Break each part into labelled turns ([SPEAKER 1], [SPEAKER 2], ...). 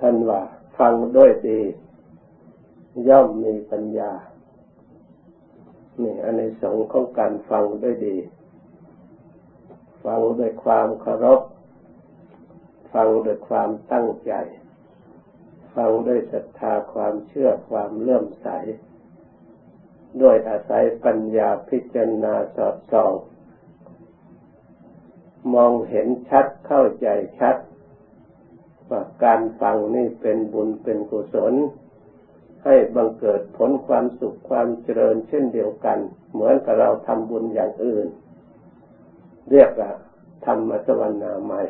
[SPEAKER 1] ท่านว่า ฟังด้วยดี ย่อมมีปัญญา นี่อันในสงของการฟังด้วยดี ฟังด้วยความเคารพ ฟังด้วยความตั้งใจ ฟังด้วยศรัทธาความเชื่อความเลื่อมใส ด้วยอาศัยปัญญาพิจารณาสอดส่อง มองเห็นชัดเข้าใจชัด ว่าการฟังนี่เป็นบุญเป็นกุศล ให้บังเกิดผลความสุขความเจริญเช่นเดียวกัน เหมือนกับเราทำบุญอย่างอื่น เรียกว่าธรรมสวนาใหม่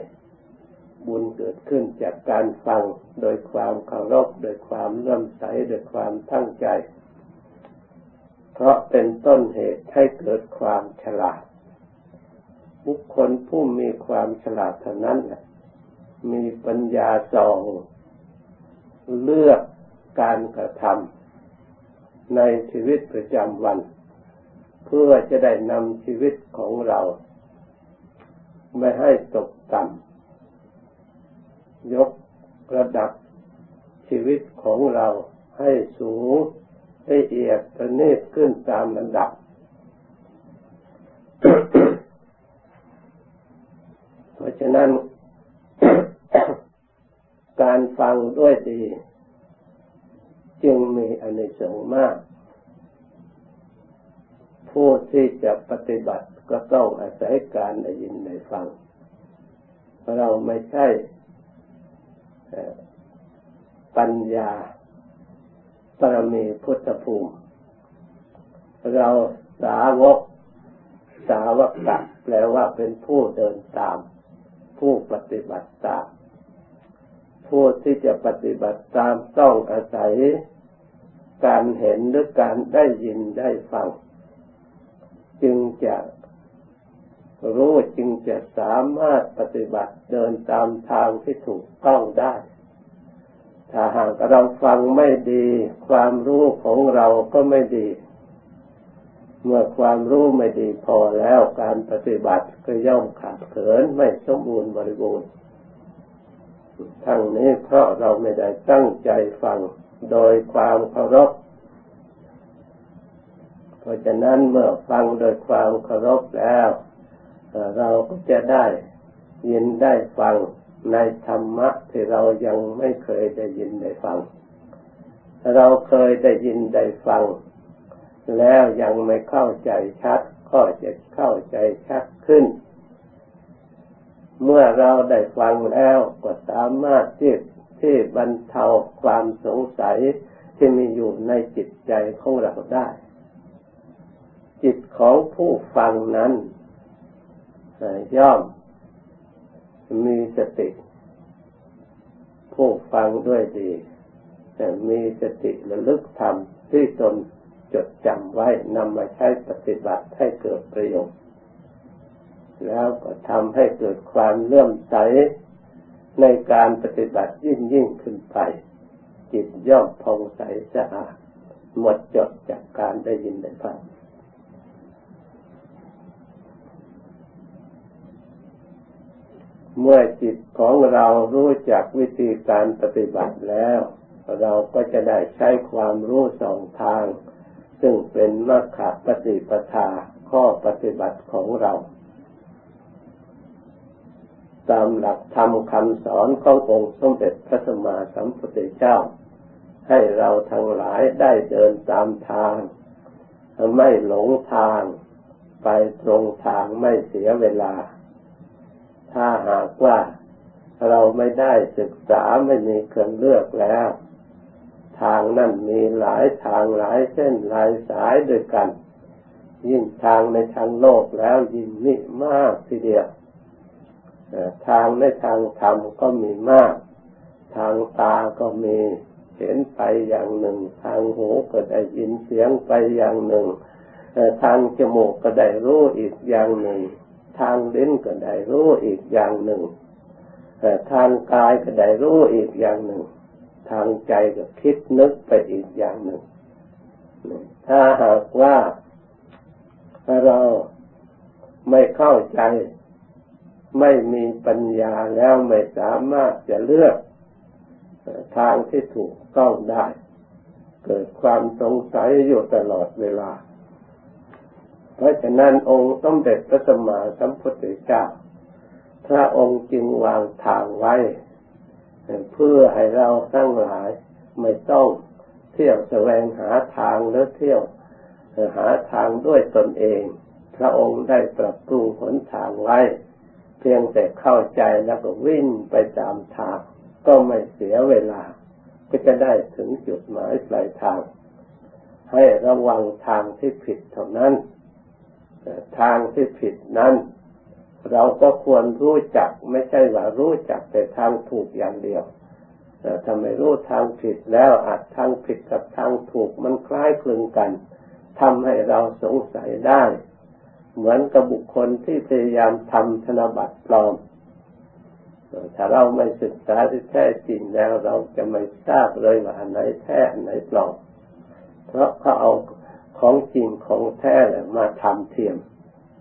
[SPEAKER 1] บุญเกิดขึ้นจากการฟังโดยความเคารพโดยความเลื่อมใสโดยความตั้งใจ เพราะเป็นต้นเหตุให้เกิดความฉลาดบุคคลผู้มีความฉลาดเท่านั้นแหละ มีปัญญาส่องเลือกการกระทำในชีวิตประจำวัน เพื่อจะได้นำชีวิตของเรา ไม่ให้ตกต่ำยกระดับชีวิตของเราให้สูงให้เอียดประณีตขึ้นตามระดับ เพราะฉะนั้น การฟังด้วยดี จึงมีอนิสงส์มาก ผู้ที่จะปฏิบัติก็ต้องอาศัยการได้ยินได้ฟัง เราไม่ใช่ปัญญาปรมีพุทธภูมิ เราสาวกสาวกตัดแปลว่าเป็นผู้เดินตาม ผู้ปฏิบัติตาม ผู้ที่จะปฏิบัติตามต้องอาศัยการเห็นหรือการได้ยินได้ฟัง จึงจะรู้จึงจะสามารถปฏิบัติเดินตามทางที่ถูกต้องได้ ถ้าหากเราฟังไม่ดี ความรู้ของเราก็ไม่ดี เมื่อความรู้ไม่ดีพอแล้วการปฏิบัติก็ย่อมขาดเขินไม่สมบูรณ์บริบูรณ์ ทั้งนี้เพราะเราไม่ได้ตั้งใจฟังโดยความเคารพ เพราะฉะนั้นเมื่อฟังโดยความเคารพแล้ว เราก็จะได้ยินได้ฟังในธรรมะที่เรายังไม่เคยได้ยินได้ฟัง เราเคยได้ยินได้ฟัง แล้วยังไม่เข้าใจชัดก็จะเข้าใจชัดขึ้น เมื่อเราได้ฟังแล้วก็สามารถที่ที่บรรเทาความสงสัยที่มีอยู่ในจิตใจของเราได้ จิตของผู้ฟังนั้นย่อมมีสติ ผู้ฟังด้วยดี แต่มีสติระลึกธรรมที่ตนจดจำไว้นำมาใช้ปฏิบัติให้เกิดประโยชน์ แล้วก็ทำให้เกิดความเลื่อมใสในการปฏิบัติยิ่งยิ่งขึ้นไป จิตย่อมผ่องใสสะอาดหมดจดจากการได้ยินได้ฟังเมื่อจิตของเรารู้จักวิธีการปฏิบัติแล้ว เราก็จะได้ใช้ความรู้สองทาง ซึ่งเป็นมรรคปฏิปทาข้อปฏิบัติของเรา ตามหลักธรรมคำสอนขององค์สมเด็จพระสัมมาสัมพุทธเจ้า ให้เราทั้งหลายได้เดินตามทาง ไม่หลงทางไปตรงทางไม่เสียเวลา ถ้าหากว่าเราไม่ได้ศึกษาไม่มีเครื่องเลือกแล้ว ทางนั้นมีหลายทางหลายเส้นหลายสายด้วยกัน ยิ่งทางในทางโลกแล้วยิ่งมิมากทีเดียว ทางในทางธรรมก็มีมาก ทางตาก็มีเห็นไปอย่างหนึ่ง ทางหูก็ได้ยินเสียงไปอย่างหนึ่งทางจมูกก็ได้รู้อีกอย่างหนึ่ง ทางลิ้นก็ได้รู้อีกอย่างหนึ่งทางกายก็ได้รู้อีกอย่างหนึ่ง ทางใจก็คิดนึกไปอีกอย่างหนึ่ง ถ้าหากว่าเราไม่เข้าใจ ไม่มีปัญญาแล้วไม่สามารถจะเลือกทางที่ถูกต้องได้ เกิดความสงสัยอยู่ตลอดเวลา เพราะฉะนั้นองค์ต้องเด็จพระสัมมาสัมพุทธเจ้า พระองค์จึงวางทางไว้ เพื่อให้เราทั้งหลายไม่ต้องเที่ยวแสวงหาทางหรือเที่ยวหาทางด้วยตนเอง พระองค์ได้ปรับปรุงหนทางไว้ เพียงแต่เข้าใจแล้วก็วิ่งไปตามทาง ก็ไม่เสียเวลา ก็จะได้ถึงจุดหมายปลายทาง ให้ระวังทางที่ผิดเท่านั้น ทางที่ผิดนั้น เราก็ควรรู้จักไม่ใช่ว่ารู้จักแต่ทางถูกอย่างเดียวถ้าไม่รู้ทางผิดแล้วอาจทางผิดกับทางถูกมันคล้ายคลึงกันทำให้เราสงสัยได้ เหมือนกับบุคคลที่พยายามทำธนบัตรปลอม ถ้าเราไม่ศึกษาที่แท้จริงแล้ว เราจะไม่ทราบเลยว่าอันไหนแท้อันไหนปลอม เพราะเขาเอาของจริงของแท้มาทำเทียม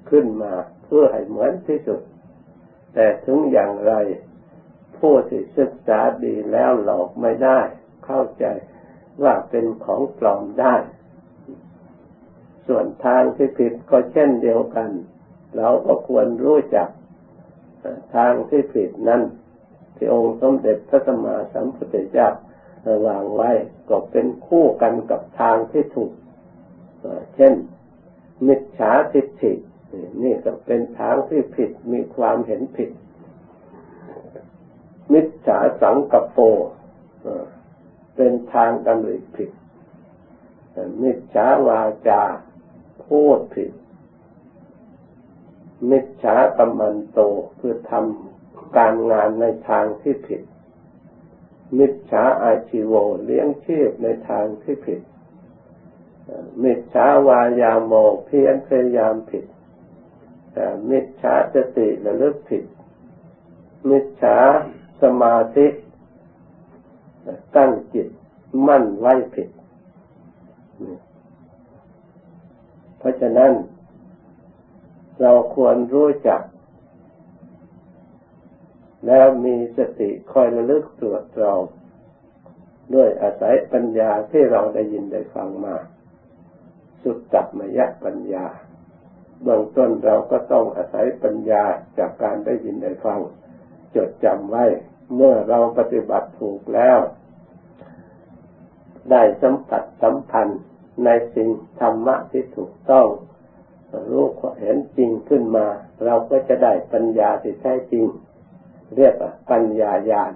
[SPEAKER 1] ขึ้นมาเพื่อให้เหมือนที่สุด แต่ถึงอย่างไรผู้ที่ศึกษาดีแล้วหลอกไม่ได้ เข้าใจว่าเป็นของปลอมได้ ส่วนทางที่ผิดก็เช่นเดียวกัน เราก็ควรรู้จักทางที่ผิดนั้นที่องค์สมเด็จพระสัมมาสัมพุทธเจ้าวางไว้ก็เป็นคู่กันกับทางที่ถูก เช่น มิจฉาทิฏฐินี่ก็เป็นทางที่ผิดมีความเห็นผิด มิจฉาสังกปรเป็นทางดำริผิดมิจฉาวาจา พูดผิด มิจฉากรรมันโตคือทำการงานในทางที่ผิด มิจฉาอาชีโวเลี้ยงชีพในทางที่ผิด มิจฉาวายาโมเพียรพยายามผิดมิจฉาสติระลึกผิด มิจฉาสมาธิตั้งจิตมั่นไว้ผิด เพราะฉะนั้น เราควรรู้จัก แล้วมีสติคอยระลึกตรวจตรองด้วยอาศัยปัญญาที่เราได้ยินได้ฟังมา สุดจับมยะปัญญา เบื้องต้นเราก็ต้องอาศัยปัญญาจากการได้ยินได้ฟัง จดจำไว้ เมื่อเราปฏิบัติถูกแล้ว ได้สัมผัสสัมพันธ์ ในสิ่งธรรมะที่ถูกต้องรู้เห็นจริงขึ้นมา เราก็จะได้ปัญญาที่แท้จริง เรียกว่าปัญญาญาณ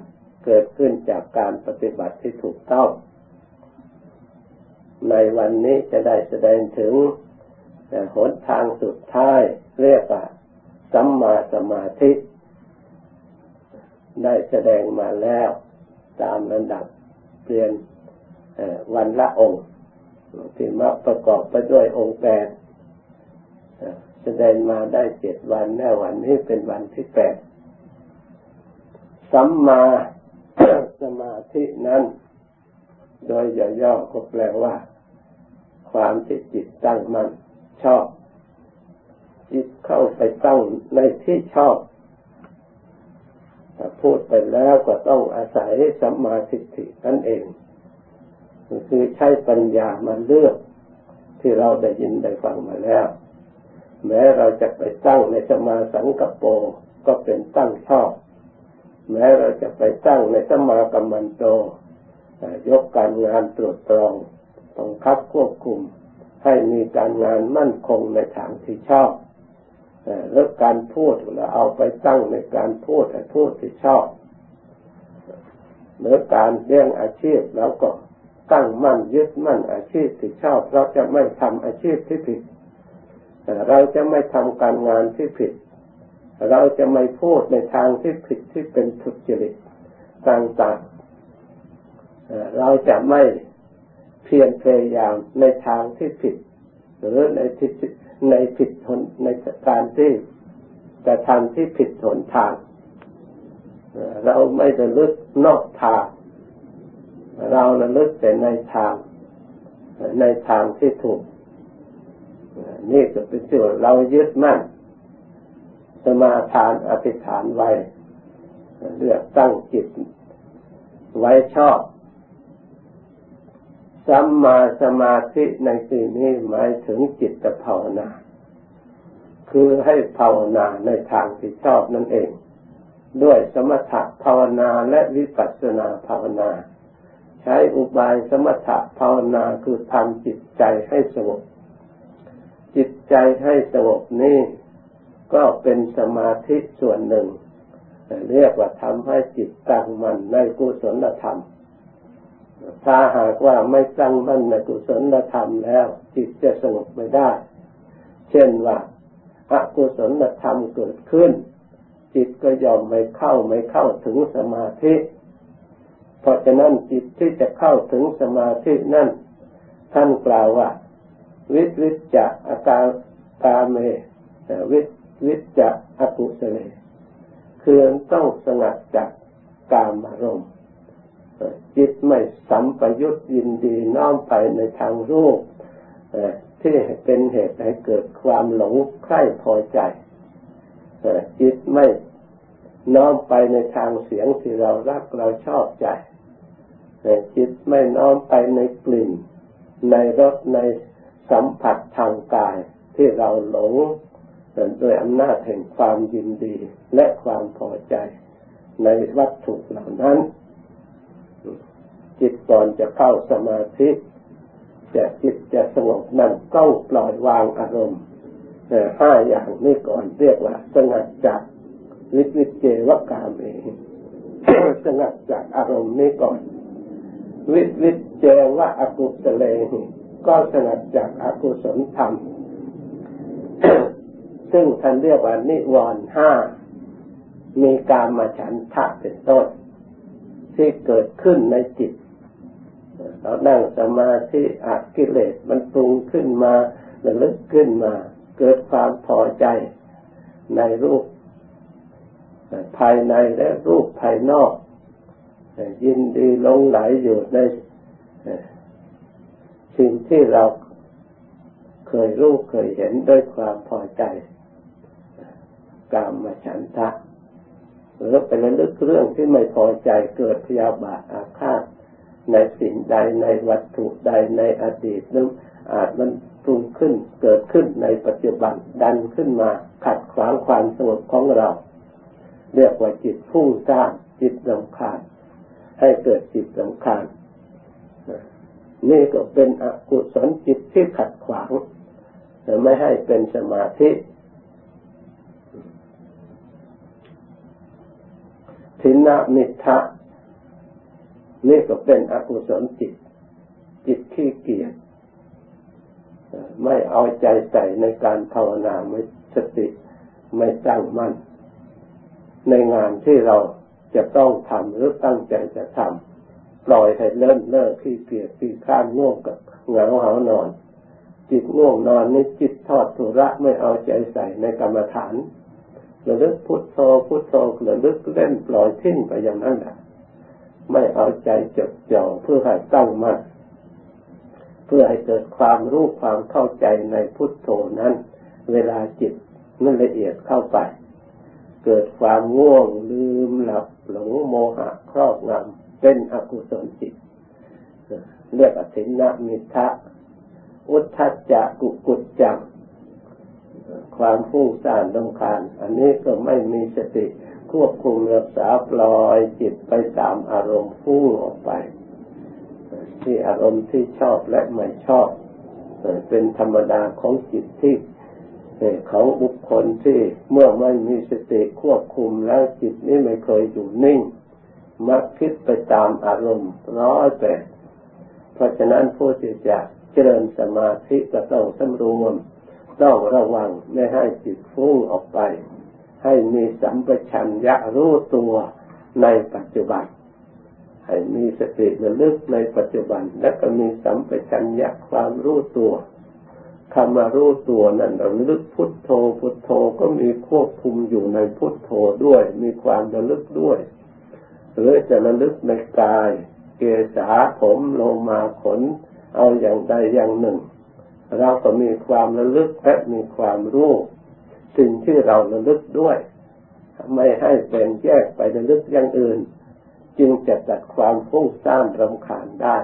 [SPEAKER 1] เกิดขึ้นจากการปฏิบัติที่ถูกต้อง ในวันนี้จะได้แสดงถึงหนทางสุดท้าย เรียกว่าสัมมาสมาธิ ได้แสดงมาแล้ว ตามระดับเปลี่ยนวันละองค์ ที่มาประกอบไปด้วยองค์แปดแสดงมาได้เจ็ดวันแน่วันนี้เป็นวันที่แปดสัมมาสมาธินั้น โดยย่อๆก็แปลว่า ความที่จิตตั้งมั่นชอบ จิตเข้าไปตั้งในที่ชอบถ้าพูดไปแล้วก็ต้องอาศัยสัมมาทิฏฐินั่นเอง คือใช้ปัญญามาเลือกที่เราได้ยินได้ฟังมาแล้ว แม้เราจะไปตั้งในสมาสังกปรก็เป็นตั้งชอบ แม้เราจะไปตั้งในสมากรรมันโต ยกการงานตรวจตรองต้องคับควบคุม ให้มีการงานมั่นคงในทางที่ชอบแล้วการพูดเราเอาไปตั้งในการพูดให้พูดที่ชอบหรือการเลี้ยงอาชีพแล้วก็ ตั้งมั่นยึดมั่นอาชีพที่ชอบเราจะไม่ทำอาชีพที่ผิด เราจะไม่ทำการงานที่ผิด เราจะไม่พูดในทางที่ผิดที่เป็นทุจริตต่างๆเราจะไม่เพียรพยายามในทางที่ผิด หรือในที่ในผิดทนในการที่จะทำที่ผิดหนทาง เราไม่ระลึกนอกทาง เราระลึกแต่ในทาง ในทางที่ถูกนี่ก็เป็นส่วนเรายึดมั่นสมาทานอธิษฐานไว้เลือกตั้งจิตไว้ชอบ สัมมาสมาธิในที่นี้หมายถึงจิตภาวนา คือให้ภาวนาในทางที่ชอบนั่นเอง ด้วยสมถะภาวนาและวิปัสสนาภาวนา ใช้อุบายสมถะภาวนาคือทำจิตใจให้สงบ จิตใจให้สงบนี่ก็เป็นสมาธิส่วนหนึ่ง เรียกว่าทำให้จิตตั้งมั่นในกุศลธรรม ถ้าหากว่าไม่ตั้งมั่นในกุศลธรรมแล้ว จิตจะสงบไม่ได้ เช่นว่าอกุศลธรรมเกิดขึ้น จิตก็ยอมไม่เข้าไม่เข้าถึงสมาธิ เพราะฉะนั้นจิตที่จะเข้าถึงสมาธินั่นท่านกล่าวว่า วิวิจะอาการกาเมวิวิจะอกุศเลคือต้องสงัดจากกามารมณ์จิตไม่สัมปยุตยินดีน้อมไปในทางรูปที่เป็นเหตุให้เกิดความหลงใคร่พอใจจิตไม่น้อมไปในทางเสียงที่เรารักเราชอบใจ จิตไม่น้อมไปในกลิ่น ในรสในสัมผัสทางกายที่เราหลงโดยอำนาจแห่งความยินดีและความพอใจในวัตถุเหล่านั้น จิตก่อนจะเข้าสมาธิจะจิตจะสงบนั้นต้องปล่อยวางอารมณ์ห้าอย่างนี้ก่อนเรียกว่า สงัดจากวิวิเจวกามเองสงัดจากอารมณ์นี้ก่อน วิวิเจวะอกุศเลก็สงัดจากอากุศลธรรม ซึ่งท่านเรียกว่านิวรณ์ห้า มีการมาฉันทะเป็นต้น ที่เกิดขึ้นในจิต เรานั่งสมาธิอากิเลสมันปรุงขึ้นมาระลึกขึ้นมา เกิดความพอใจในรูป ภายในและรูปภายนอก ยินดีลงไหลอยู่ในสิ่งที่เราเคยรู้เคยเห็นด้วยความพอใจกามมาฉันทะหรือไประลึกเรื่องที่ไม่พอใจเกิดพยาบาทอาฆาตในสิ่งใดในวัตถุใดในอดีตนั้นอาจมันปรุงขึ้นเกิดขึ้นในปัจจุบันดันขึ้นมาขัดขวางความสงบของเรา เรียกว่าจิตพุ่งสร้างจิตรำคาญ ให้เกิดจิตรำคาญนี่ก็เป็นอกุศลจิตที่ขัดขวางไม่ให้เป็นสมาธิ ทินามิทะนี่ก็เป็นอกุศลจิต จิตขี้เกียจไม่เอาใจใส่ในการภาวนาไม่สติไม่ตั้งมั่นในงานที่เรา จะต้องทำหรือตั้งใจจะทำปล่อยให้เล่นเลิกขี้เกียจขี้ข้านง่วงกับเหงาเหานอน จิตง่วงนอนนี่จิตทอดทุระไม่เอาใจใส่ในกรรมฐานระลึกพุทโธพุทโธระลึกเล่นปล่อยทิ้งไปอย่างนั้นแหละไม่เอาใจจดจ่อเพื่อให้ตั้งมั่นเพื่อให้เกิดความรู้ความเข้าใจในพุทโธนั้น เวลาจิตมันละเอียดเข้าไป เกิดความง่วงลืมหลับหลงโมหะครอบงำเป็นอกุศลจิตเรียกอธินามิทะอุทธัจจะกุกุจจังความฟุ้งซ่านลำคาญ อันนี้ก็ไม่มีสติควบคุมรักษาปล่อยจิตไปตามอารมณ์ฟุ้งออกไป ที่อารมณ์ที่ชอบและไม่ชอบ เป็นธรรมดาของจิตที่ของบุ คคลที่เมื่อไม่มีสติควบคุมแล้วจิตนี้ไม่เคยอยู่นิ่ง มักคิดไปตามอารมณ์ร้อยแปดเพราะฉะนั้นผู้ที่จะเจริญสมาธิก็ต้องสำรวม ต้องระวังไม่ให้จิตฟุ้งออกไป ให้มีสัมปชัญญะรู้ตัวในปัจจุบัน ให้มีสติระลึกในปัจจุบัน และก็มีสัมปชัญญะความรู้ตัว คำว่ารู้ตัวนั้นระลึกพุทโธพุทโธก็มีควบคุมอยู่ในพุทโธด้วย มีความระลึกด้วย หรือจะระลึกในกาย เกษาผมโลมาขน เอาอย่างใดอย่างหนึ่ง เราก็มีความระลึกและมีความรู้ สิ่งที่เราระลึกด้วย ไม่ให้เป็นแยกไประลึกอย่างอื่น จึงจะตัดความฟุ้งซ่านรำคาญได้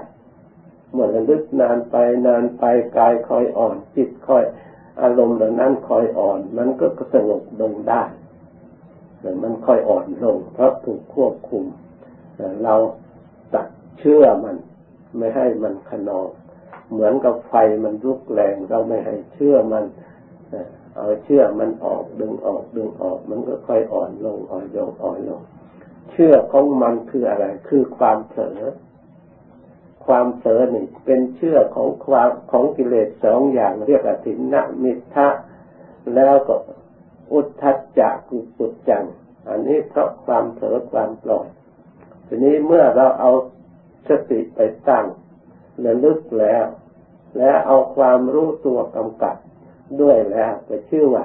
[SPEAKER 1] เมื่อระลึกนานไปนานไปกายคอยอ่อน จิตคอยอารมณ์เหล่านั้นคอยอ่อน มันก็สงบลงได้แต่มันค่อยอ่อนลง เพราะถูกควบคุมเราตัดเชื่อมัน ไม่ให้มันขนอง เหมือนกับไฟมันลุกแรง เราไม่ให้เชื่อมันเอาเชื่อมันออกดึงออกดึงออก มันก็ค่อยอ่อนลงอ่อนลงอ่อนลง เชื่อของมันคืออะไร คือความเผลอ ความเผลอนี่เป็นเชื่อของความของกิเลสสองอย่างเรียกว่าถินนะมิทะแล้วก็อุทธัจจะกุปุจจัง อันนี้เพราะความเผลอความปล่อยทีนี้เมื่อเราเอาสติไปตั้งระลึกแล้ว และเอาความรู้ตัวกำกับด้วยแล้วจะชื่อว่า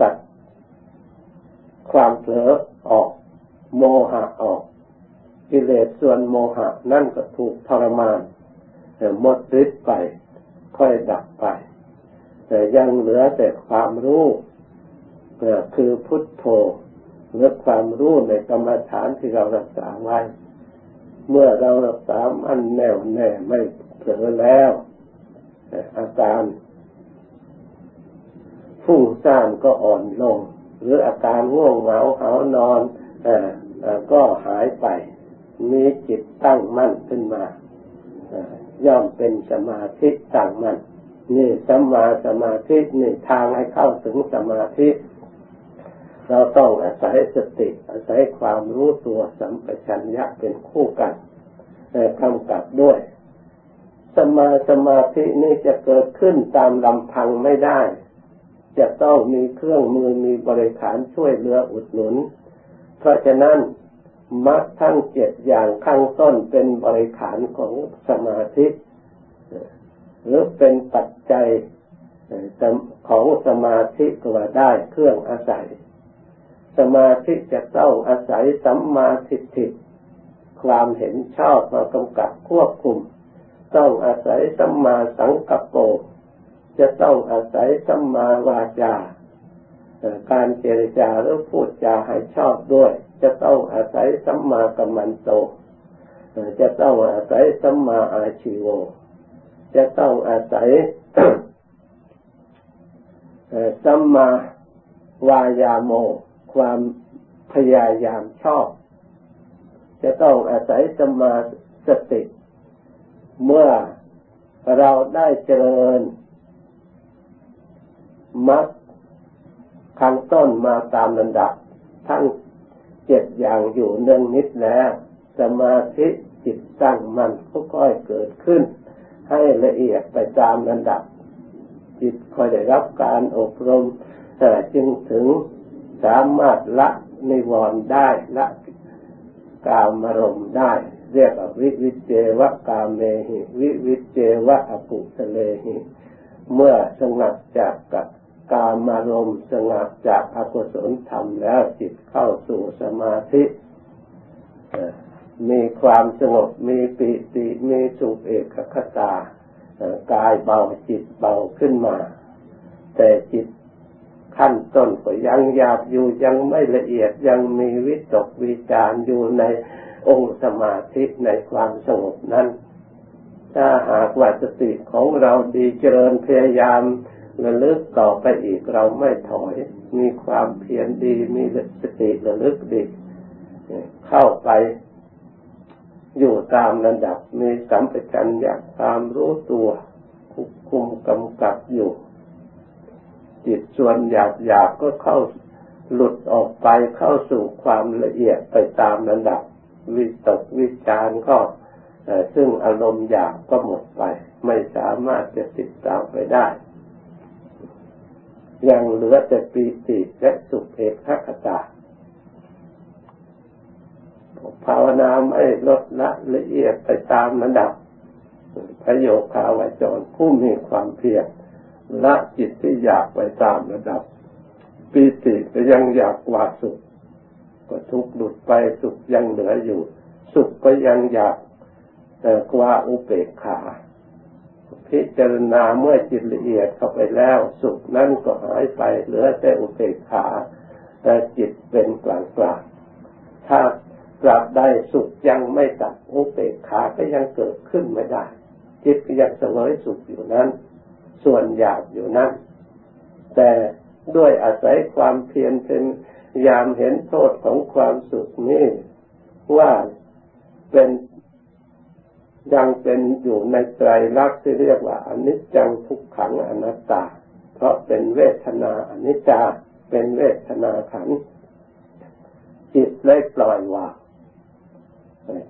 [SPEAKER 1] ตัดความเผลอออก โมหะออก กิเลสส่วนโมหะนั่นก็ถูกทรมานหมดฤทธิ์ไป ค่อยดับไป แต่ยังเหลือแต่ความรู้คือพุทโธเมื่อความรู้ในกรรมฐานที่เรารักษาไว้ เมื่อเรารักษาอันแน่วแน่ไม่เผลอแล้วอาการฟุ้งซ่านก็อ่อนลง หรืออาการง่วงเหงาเหานอนก็หายไป มีจิตตั้งมั่นขึ้นมา ย่อมเป็นสมาธิตั้งมั่นนี่สัมมาสมาธินี่ทางให้เข้าถึงสมาธิ เราต้องอาศัยสติ อาศัยความรู้ตัวสัมปชัญญะเป็นคู่กันแต่กำกับด้วยสมาสมาธินี้จะเกิดขึ้นตามลำพังไม่ได้ จะต้องมีเครื่องมือมีบริขารช่วยเหลืออุดหนุน เพราะฉะนั้น มรรคทั้งเจ็ดอย่างข้างต้นเป็นบริขารของสมาธิหรือเป็นปัจจัยของสมาธิก็ว่าได้เครื่องอาศัย สมาธิจะต้องอาศัยสัมมาทิฏฐิความเห็นชอบมากำกับควบคุม ต้องอาศัยสัมมาสังกัปโปจะต้องอาศัยสัมมาวาจา การเจรจาหรือพูดจาให้ชอบด้วย จะต้องอาศัยสัมมากัมมันโต จะต้องอาศัยสัมมาอาชีโว จะต้องอาศัยสัมมาวายาโม ความพยายามชอบ จะต้องอาศัยสัมมาสติ เมื่อเราได้เจริญมัด ขั้งต้นมาตามระดับ ทั้งเจ็ดอย่างอยู่เนื่องนิดแล้ว สมาธิจิตตั้งมันค่อยๆเกิดขึ้น ให้ละเอียดไปตามระดับ จิตค่อยได้รับการอบรมจึงถึงสามารถละนิวรณ์ได้ละกามารมได้ เรียกว่าวิวิเจวะกามเมหิ วิวิเจวะอปุสเลหิ เมื่อสงัดจากก กามารมสงัดจากอกุศลธรรมแล้วจิตเข้าสู่สมาธิมีความสงบมีปิติมีสุขเอกคตากายเบาจิตเบาขึ้นมา แต่จิตขั้นต้นก็ยังหยาบอยู่ยังไม่ละเอียดยังมีวิตกวิจารอยู่ในองค์สมาธิในความสงบนั้น ถ้าหากว่าสติของเราดีเจริญพยายาม ระลึกต่อไปอีกเราไม่ถอย มีความเพียรดี มีสติระลึกดีเข้าไปอยู่ตามระดับ มีสัมปชัญญะความรู้ตัวควบคุมกำกับอยู่ จิตส่วนหยาบหยาบก็เข้าหลุดออกไปเข้าสู่ความละเอียดไปตามระดับ วิตกวิจารก็ซึ่งอารมณ์หยาบก็หมดไป ไม่สามารถจะติดตามไปได้ ยังเหลือแต่ปีติและสุขเอกขตาภาวนาไม่ลดละละเอียดไปตามระดับพระโยคาวจรผู้มีความเพียรละจิตที่อยากไปตามระดับปีติก็ยังอยากกว่าสุข ก็ทุกข์หลุดไปสุขยังเหลืออยู่ สุขก็ยังอยากแต่กว่าอุเบกขา พิจารณาเมื่อจิตละเอียดเข้าไปแล้ว สุขนั้นก็หายไปเหลือแต่อุเบกขาแต่จิตเป็นกลางกลางถ้ากลับได้สุขยังไม่ตัดอุเบกขาก็ยังเกิดขึ้นไม่ได้ จิตยังเสวยสุขอยู่นั้น ส่วนอยากอยู่นั้น แต่ด้วยอาศัยความเพียรเป็นยามเห็นโทษของความสุขนี้ว่าเป็น ยังเป็นอยู่ในไตรลักษณ์ที่เรียกว่าอนิจจังทุกขังอนัตตา เพราะเป็นเวทนาอนิจจา เป็นเวทนาขันจิตเลยปล่อยวาง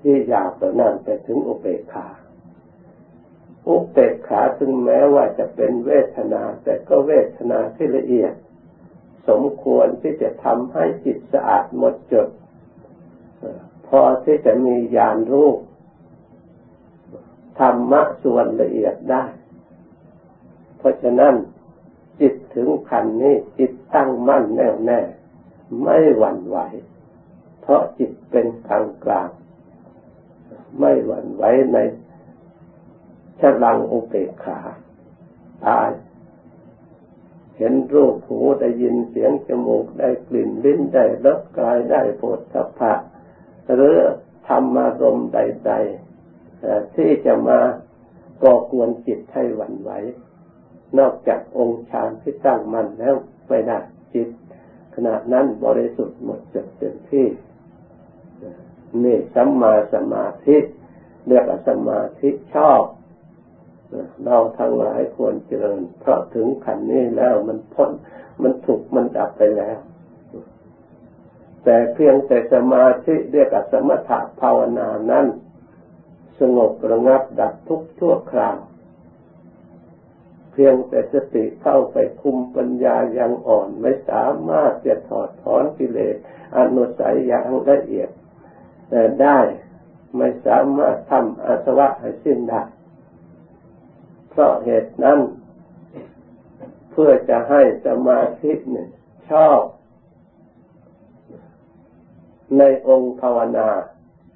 [SPEAKER 1] ที่อยากต่อนั้นไปถึงอุเบกขาอุเบกขาถึงแม้ว่าจะเป็นเวทนา แต่ก็เวทนาที่ละเอียด สมควรที่จะทำให้จิตสะอาดหมดจด พอที่จะมีญาณรู้ ธรรมะส่วนละเอียดได้ เพราะฉะนั้นจิตถึงขันนี้จิตตั้งมั่นแน่วแน่ ไม่หวั่นไหว เพราะจิตเป็นกลางกลาง ไม่หวั่นไหวในฉลังอุเบกขาตายเห็นรูปหูได้ยินเสียงจมูกได้กลิ่นลิ้นได้รสกายได้โผฏฐัพพะหรือธรรมารมใด ๆ ที่จะมาก่อกวนจิตให้หวั่นไหว นอกจากองค์ฌานที่ตั้งมั่นแล้วไม่ได้จิต ขณะนั้นบริสุทธิ์หมดจดเต็มที่นี่สัมมาสมาธิเรียกว่าสมาธิชอบเราทั้งหลายควรเจริญ เพราะถึงขันนี้แล้วมันพ้นมันถูกมันดับไปแล้ว แต่เพียงแต่สมาธิเรียกว่าสมถะภาวนานั้น สงบระงับดับทุกชั่วคราว เพียงแต่สติเข้าไปคุมปัญญาย่างอ่อนไม่สามารถจะถอดถอนกิเลสอนุสัยอย่างละเอียดแต่ได้ไม่สามารถทำอาสวะให้สิ้นได้ เพราะเหตุนั้น เพื่อจะให้สมาธิเนี่ยชอบ ในองค์ภาวนา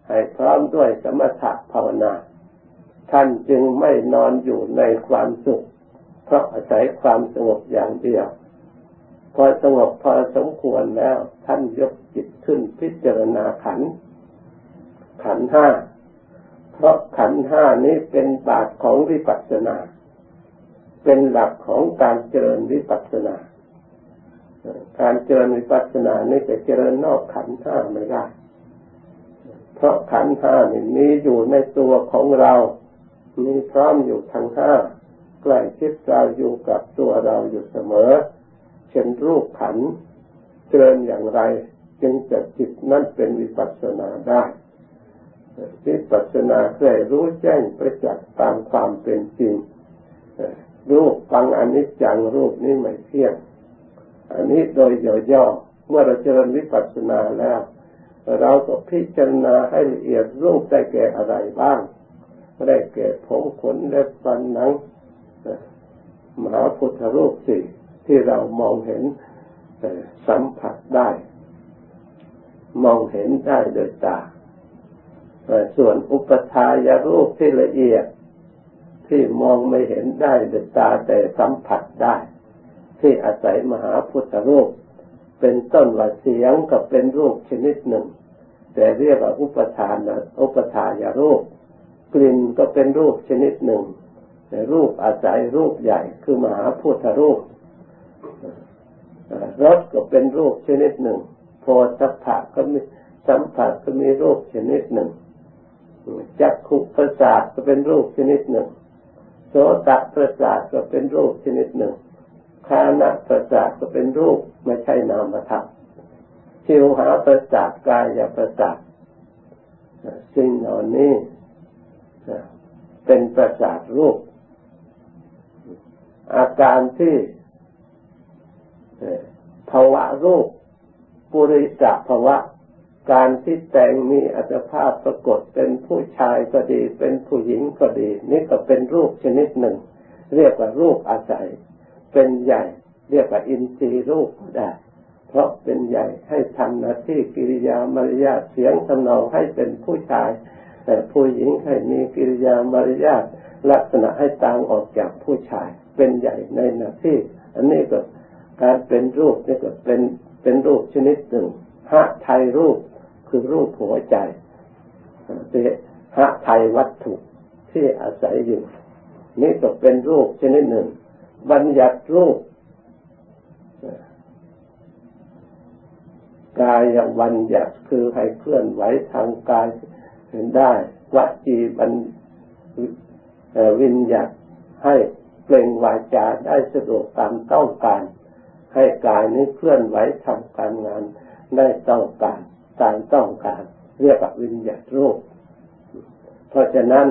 [SPEAKER 1] ให้พร้อมด้วยสมถะภาวนา ท่านจึงไม่นอนอยู่ในความสุข เพราะอาศัยความสงบอย่างเดียว พอสงบพอสมควรแล้ว ท่านยกจิตขึ้นพิจารณาขัน ขันห้า เพราะขันห้านี้เป็นบาทของวิปัสสนา เป็นหลักของการเจริญวิปัสสนาการเจริญวิปัสสนานี่จะเจริญนอกขันห้าไม่ได้ เพราะขันห้านี่มีอยู่ในตัวของเรามีพร้อมอยู่ทั้งห้าใกล้ชิดเราอยู่กับตัวเราอยู่เสมอ เช่นรูปขันเจริญอย่างไร จึงจะจิตนั้นเป็นวิปัสสนาได้วิปัสสนาเคยรู้แจ้งประจักษ์ตามความเป็นจริงรูปฟังอนิจจังรูปนี้ไม่เที่ยง อันนี้โดยย่อๆเมื่อเราเจริญวิปัสสนาแล้ว เราก็พิจารณาให้ละเอียดรูปได้แก่อะไรบ้าง ได้แก่ผมขนเล็บฟันหนังมหาพุทธรูปสี่ที่เรามองเห็นสัมผัสได้ มองเห็นได้โดยตาส่วนอุปทายรูปที่ละเอียด ที่มองไม่เห็นได้โดยตาแต่สัมผัสได้ ที่อาศัยมหาพุทธรูป เป็นต้นว่าเสียงก็เป็นรูปชนิดหนึ่ง แต่เรียกว่าอุปทานนะอุปทายรูป กลิ่นก็เป็นรูปชนิดหนึ่ง แต่รูปอาศัยรูปใหญ่คือมหาพุทธรูปรสก็เป็นรูปชนิดหนึ่งโพธิภะก็มีสัมผัสก็มีรูปชนิดหนึ่งจักขุประสาทก็เป็นรูปชนิดหนึ่งโสตประสาทก็เป็นรูปชนิดหนึ่ง คานะประสาทก็เป็นรูปไม่ใช่นามธรรมชิวหาประสาทกายประสาทสิ่งเหล่านี้เป็นประสาทรูป อาการที่ภาวะรูป ปุริสะภาวะ การที่แต่งมีอัตภาพปรากฏเป็นผู้ชายก็ดี เป็นผู้หญิงก็ดี นี่ก็เป็นรูปชนิดหนึ่ง เรียกว่ารูปอาศัย เป็นใหญ่ เรียกว่าอินทรีย์รูปก็ได้ เพราะเป็นใหญ่ให้ทำหน้าที่กิริยามารยาทเสียงทำนองให้เป็นผู้ชาย แต่ผู้หญิงให้มีกิริยามารยาทลักษณะให้ต่างออกจากผู้ชาย เป็นใหญ่ในหน้าที่ อันนี้ก็การเป็นรูปนี่ก็เป็นเป็นรูปชนิดหนึ่งหะไทยรูปคือรูปหัวใจเป็นหะไทยวัตถุที่อาศัยอยู่ นี่ก็เป็นรูปชนิดหนึ่ง บัญญัติรูปกายบัญญัติคือให้เคลื่อนไหวทางกายเห็นได้วจีบัญวิญญัติให้เปล่งวาจาได้สะดวกตามต้องการ ให้กายนี้เคลื่อนไหวทำการงานได้ต้องการตามต้องการ เรียกว่าวิญญัติรูป เพราะฉะนั้น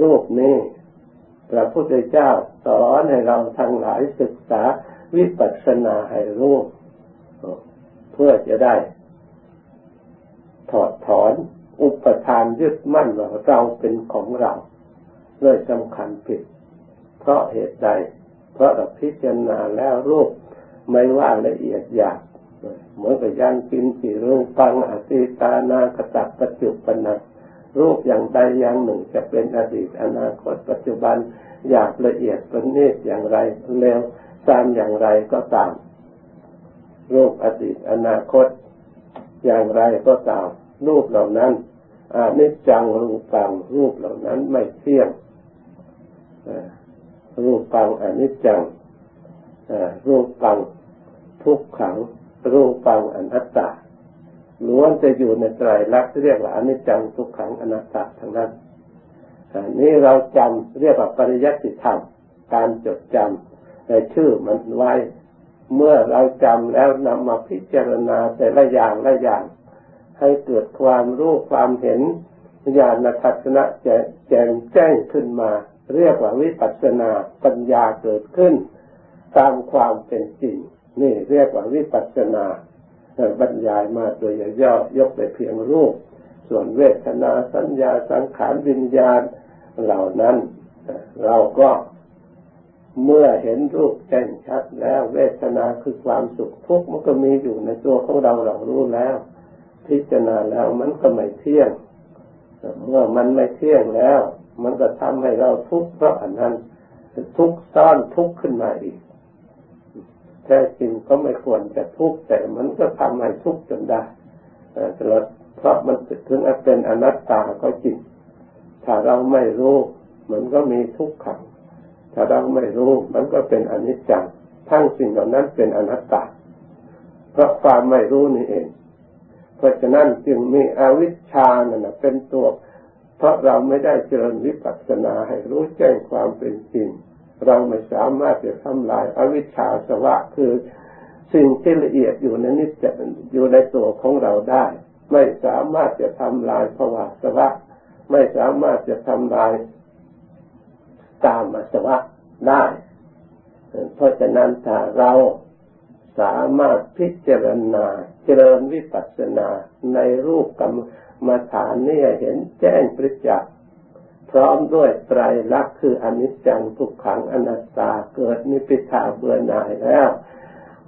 [SPEAKER 1] รูปนี้ พระพุทธเจ้าสอนให้เราทั้งหลายศึกษาวิปัสสนาให้รู้เพื่อจะได้ ถอดถอนอุปทานยึดมั่นว่าเราเป็นของเราเลยสำคัญผิด เพราะเหตุใด เพราะเราพิจารณาแล้วรูปไม่ว่าละเอียดหยาบเหมือนกับยันกินสีรูปฟังอติตานากตักปัจจุบันน รูปอย่างใดอย่างหนึ่งจะเป็นอดีตอนาคตปัจจุบันอยากละเอียดประณีตอย่างไรเร็วตามอย่างไรก็ตาม รูปอดีตอนาคต อย่างไรก็ตาม รูปเหล่านั้นอานิจจังรูปังรูปเหล่านั้นไม่เที่ยงรูปปังอนิจจังรูปปังทุกขังรูปปังอนัตตา ล้วนจะอยู่ในไตรลักษณ์เรียกว่าอนิจจังทุกขังอนัตตาทั้งนั้นนี่เราจำเรียกว่าปริยัติธรรมการจดจำในชื่อมันไว้ เมื่อเราจำแล้วนำมาพิจารณาแต่ละอย่างละอย่าง ให้เกิดความรู้ความเห็นญาณทัศนะแจ่มแจ้งขึ้นมา เรียกว่าวิปัสสนาปัญญาเกิดขึ้น ตามความเป็นจริงนี่เรียกว่าวิปัสสนา บรรยายมาโดยย่อยกไปเพียงรูป ส่วนเวทนาสัญญาสังขารวิญญาณเหล่านั้น เราก็เมื่อเห็นรูปแจ้งชัดแล้ว เวทนาคือความสุขทุกข์มันก็มีอยู่ในตัวของเราเรารู้แล้ว พิจารณาแล้วมันก็ไม่เที่ยง เมื่อมันไม่เที่ยงแล้ว มันก็ทำให้เราทุกข์เพราะอันนั้นทุกข์ซ้อนทุกข์ขึ้นมาอีก ท้จริงก็ไม่ควรจะทุกข์แต่มันก็ทำให้ทุกข์จนได้ตลอดเพราะมันถึงเป็นอนัตตาก็จริง ถ้าเราไม่รู้มันก็มีทุกข์ขัง ถ้าเราไม่รู้มันก็เป็นอนิจจัง ทั้งสิ่งเหล่านั้นเป็นอนัตตา เพราะความไม่รู้นี่เอง เพราะฉะนั้นจึงมีอวิชชานั่นเป็นตัว เพราะเราไม่ได้เจริญวิปัสสนาให้รู้แจ้งความเป็นจริง เราไม่สามารถจะทำลายอวิชชาสวะคือสิ่งที่ละเอียดอยู่ในนิจอยู่ในตัวของเราได้ ไม่สามารถจะทำลายภวะสวะ ไม่สามารถจะทำลายตามสวะได้ เพราะฉะนั้นถ้าเราสามารถพิจารณาเจริญวิปัสสนาในรูปกรรมฐานนี่เห็นแจ้งประจักษ์ พร้อมด้วยไตรลักษณ์คืออนิจจังทุกขังอนัตตาเกิดนิพิทาเบื่อหน่ายแล้ว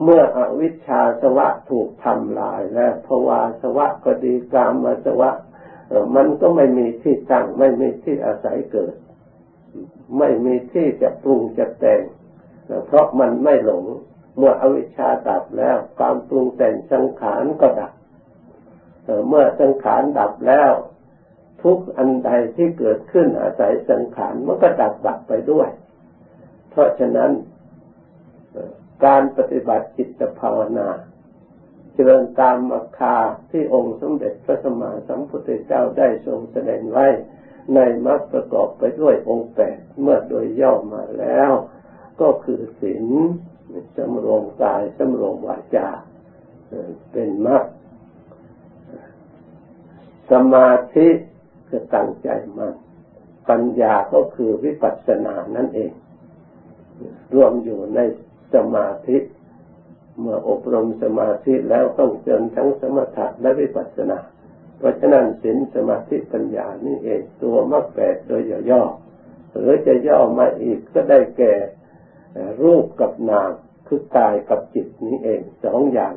[SPEAKER 1] เมื่ออวิชชาสวะถูกทำลายแล้วภวาสวะก็ดีกามาสวะมันก็ไม่มีที่ตั้งไม่มีที่อาศัยเกิด ไม่มีที่จะปรุงจะแต่งเพราะมันไม่หลง เมื่ออวิชชาดับแล้ว ความปรุงแต่งสังขารก็ดับเมื่อสังขารดับแล้ว ทุกอันใดที่เกิดขึ้นอาศัยสังขารมันก็ดับดับไปด้วย เพราะฉะนั้นการปฏิบัติจิตภาวนาเจริญตามอัคคาที่องค์สมเด็จพระสัมมาสัมพุทธเจ้าได้ทรงแสดงไว้ ในมรรคประกอบไปด้วยองค์แปดเมื่อโดยย่อมาแล้ว ก็คือศีลสำรวมกายสำรวมวาจาเป็นมรรคสมาธิ คือตั้งใจมันปัญญาก็คือวิปัสสนานั่นเอง รวมอยู่ในสมาธิเมื่ออบรมสมาธิแล้วต้องเจริญทั้งสมถะและวิปัสสนา เพราะฉะนั้นศีลสมาธิปัญญานี่เองตัวมรรคแปดโดยย่อหรือจะย่อมาอีกก็ได้แก่รูปกับนามคือกายกับจิตนี้เองสองอย่าง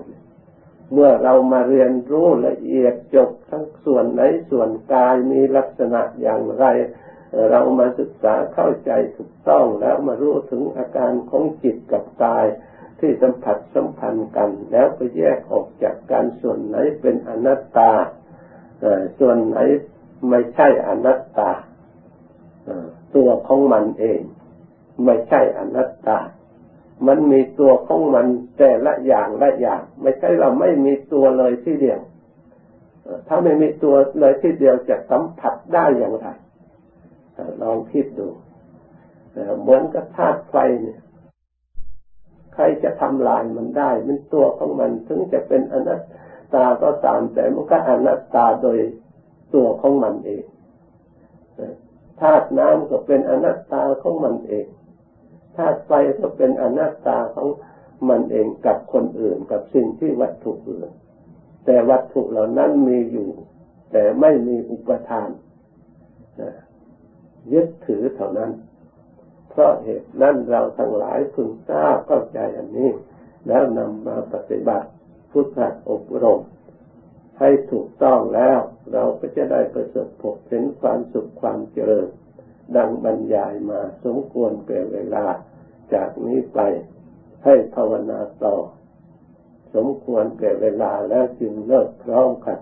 [SPEAKER 1] เมื่อเรามาเรียนรู้ละเอียดจบทั้งส่วนไหนส่วนกายมีลักษณะอย่างไร เรามาศึกษาเข้าใจถูกต้องแล้วมารู้ถึงอาการของจิตกับกายที่สัมผัสสัมพันธ์กัน แล้วก็แยกออกจากการส่วนไหนเป็นอนัตตาส่วนไหนไม่ใช่อนัตตาตัวของมันเอง ไม่ใช่อนัตตา มันมีตัวของมันแต่ละอย่างละอย่าง ไม่ใช่เราไม่มีตัวเลยที่เดียว ถ้าไม่มีตัวเลยที่เดียวจะสัมผัสได้อย่างไรลองคิดดูเหมือนกับธาตุไฟเนี่ย ใครจะทำลายมันได้ มันตัวของมันถึงจะเป็นอนัตตาก็ตามแต่มันก็อนัตตาโดยตัวของมันเองธาตุน้ำก็เป็นอนัตตาของมันเอง ธาตุไฟก็เป็นอนัตตาของมันเองกับคนอื่นกับสิ่งที่วัตถุอื่น แต่วัตถุเหล่านั้นมีอยู่ แต่ไม่มีอุปทานยึดถือเท่านั้น เพราะเหตุนั้นเราทั้งหลายพึงทราบเข้าใจอันนี้ แล้วนำมาปฏิบัติพุทธอบรม ให้ถูกต้องแล้วเราก็จะได้ประสบพบเห็นความสุขความเจริญ ดังบรรยายมาสมควรแก่เวลา จากนี้ไปให้ภาวนาต่อ สมควรแก่เวลาแล้วจึงเลิกพร้อมกัน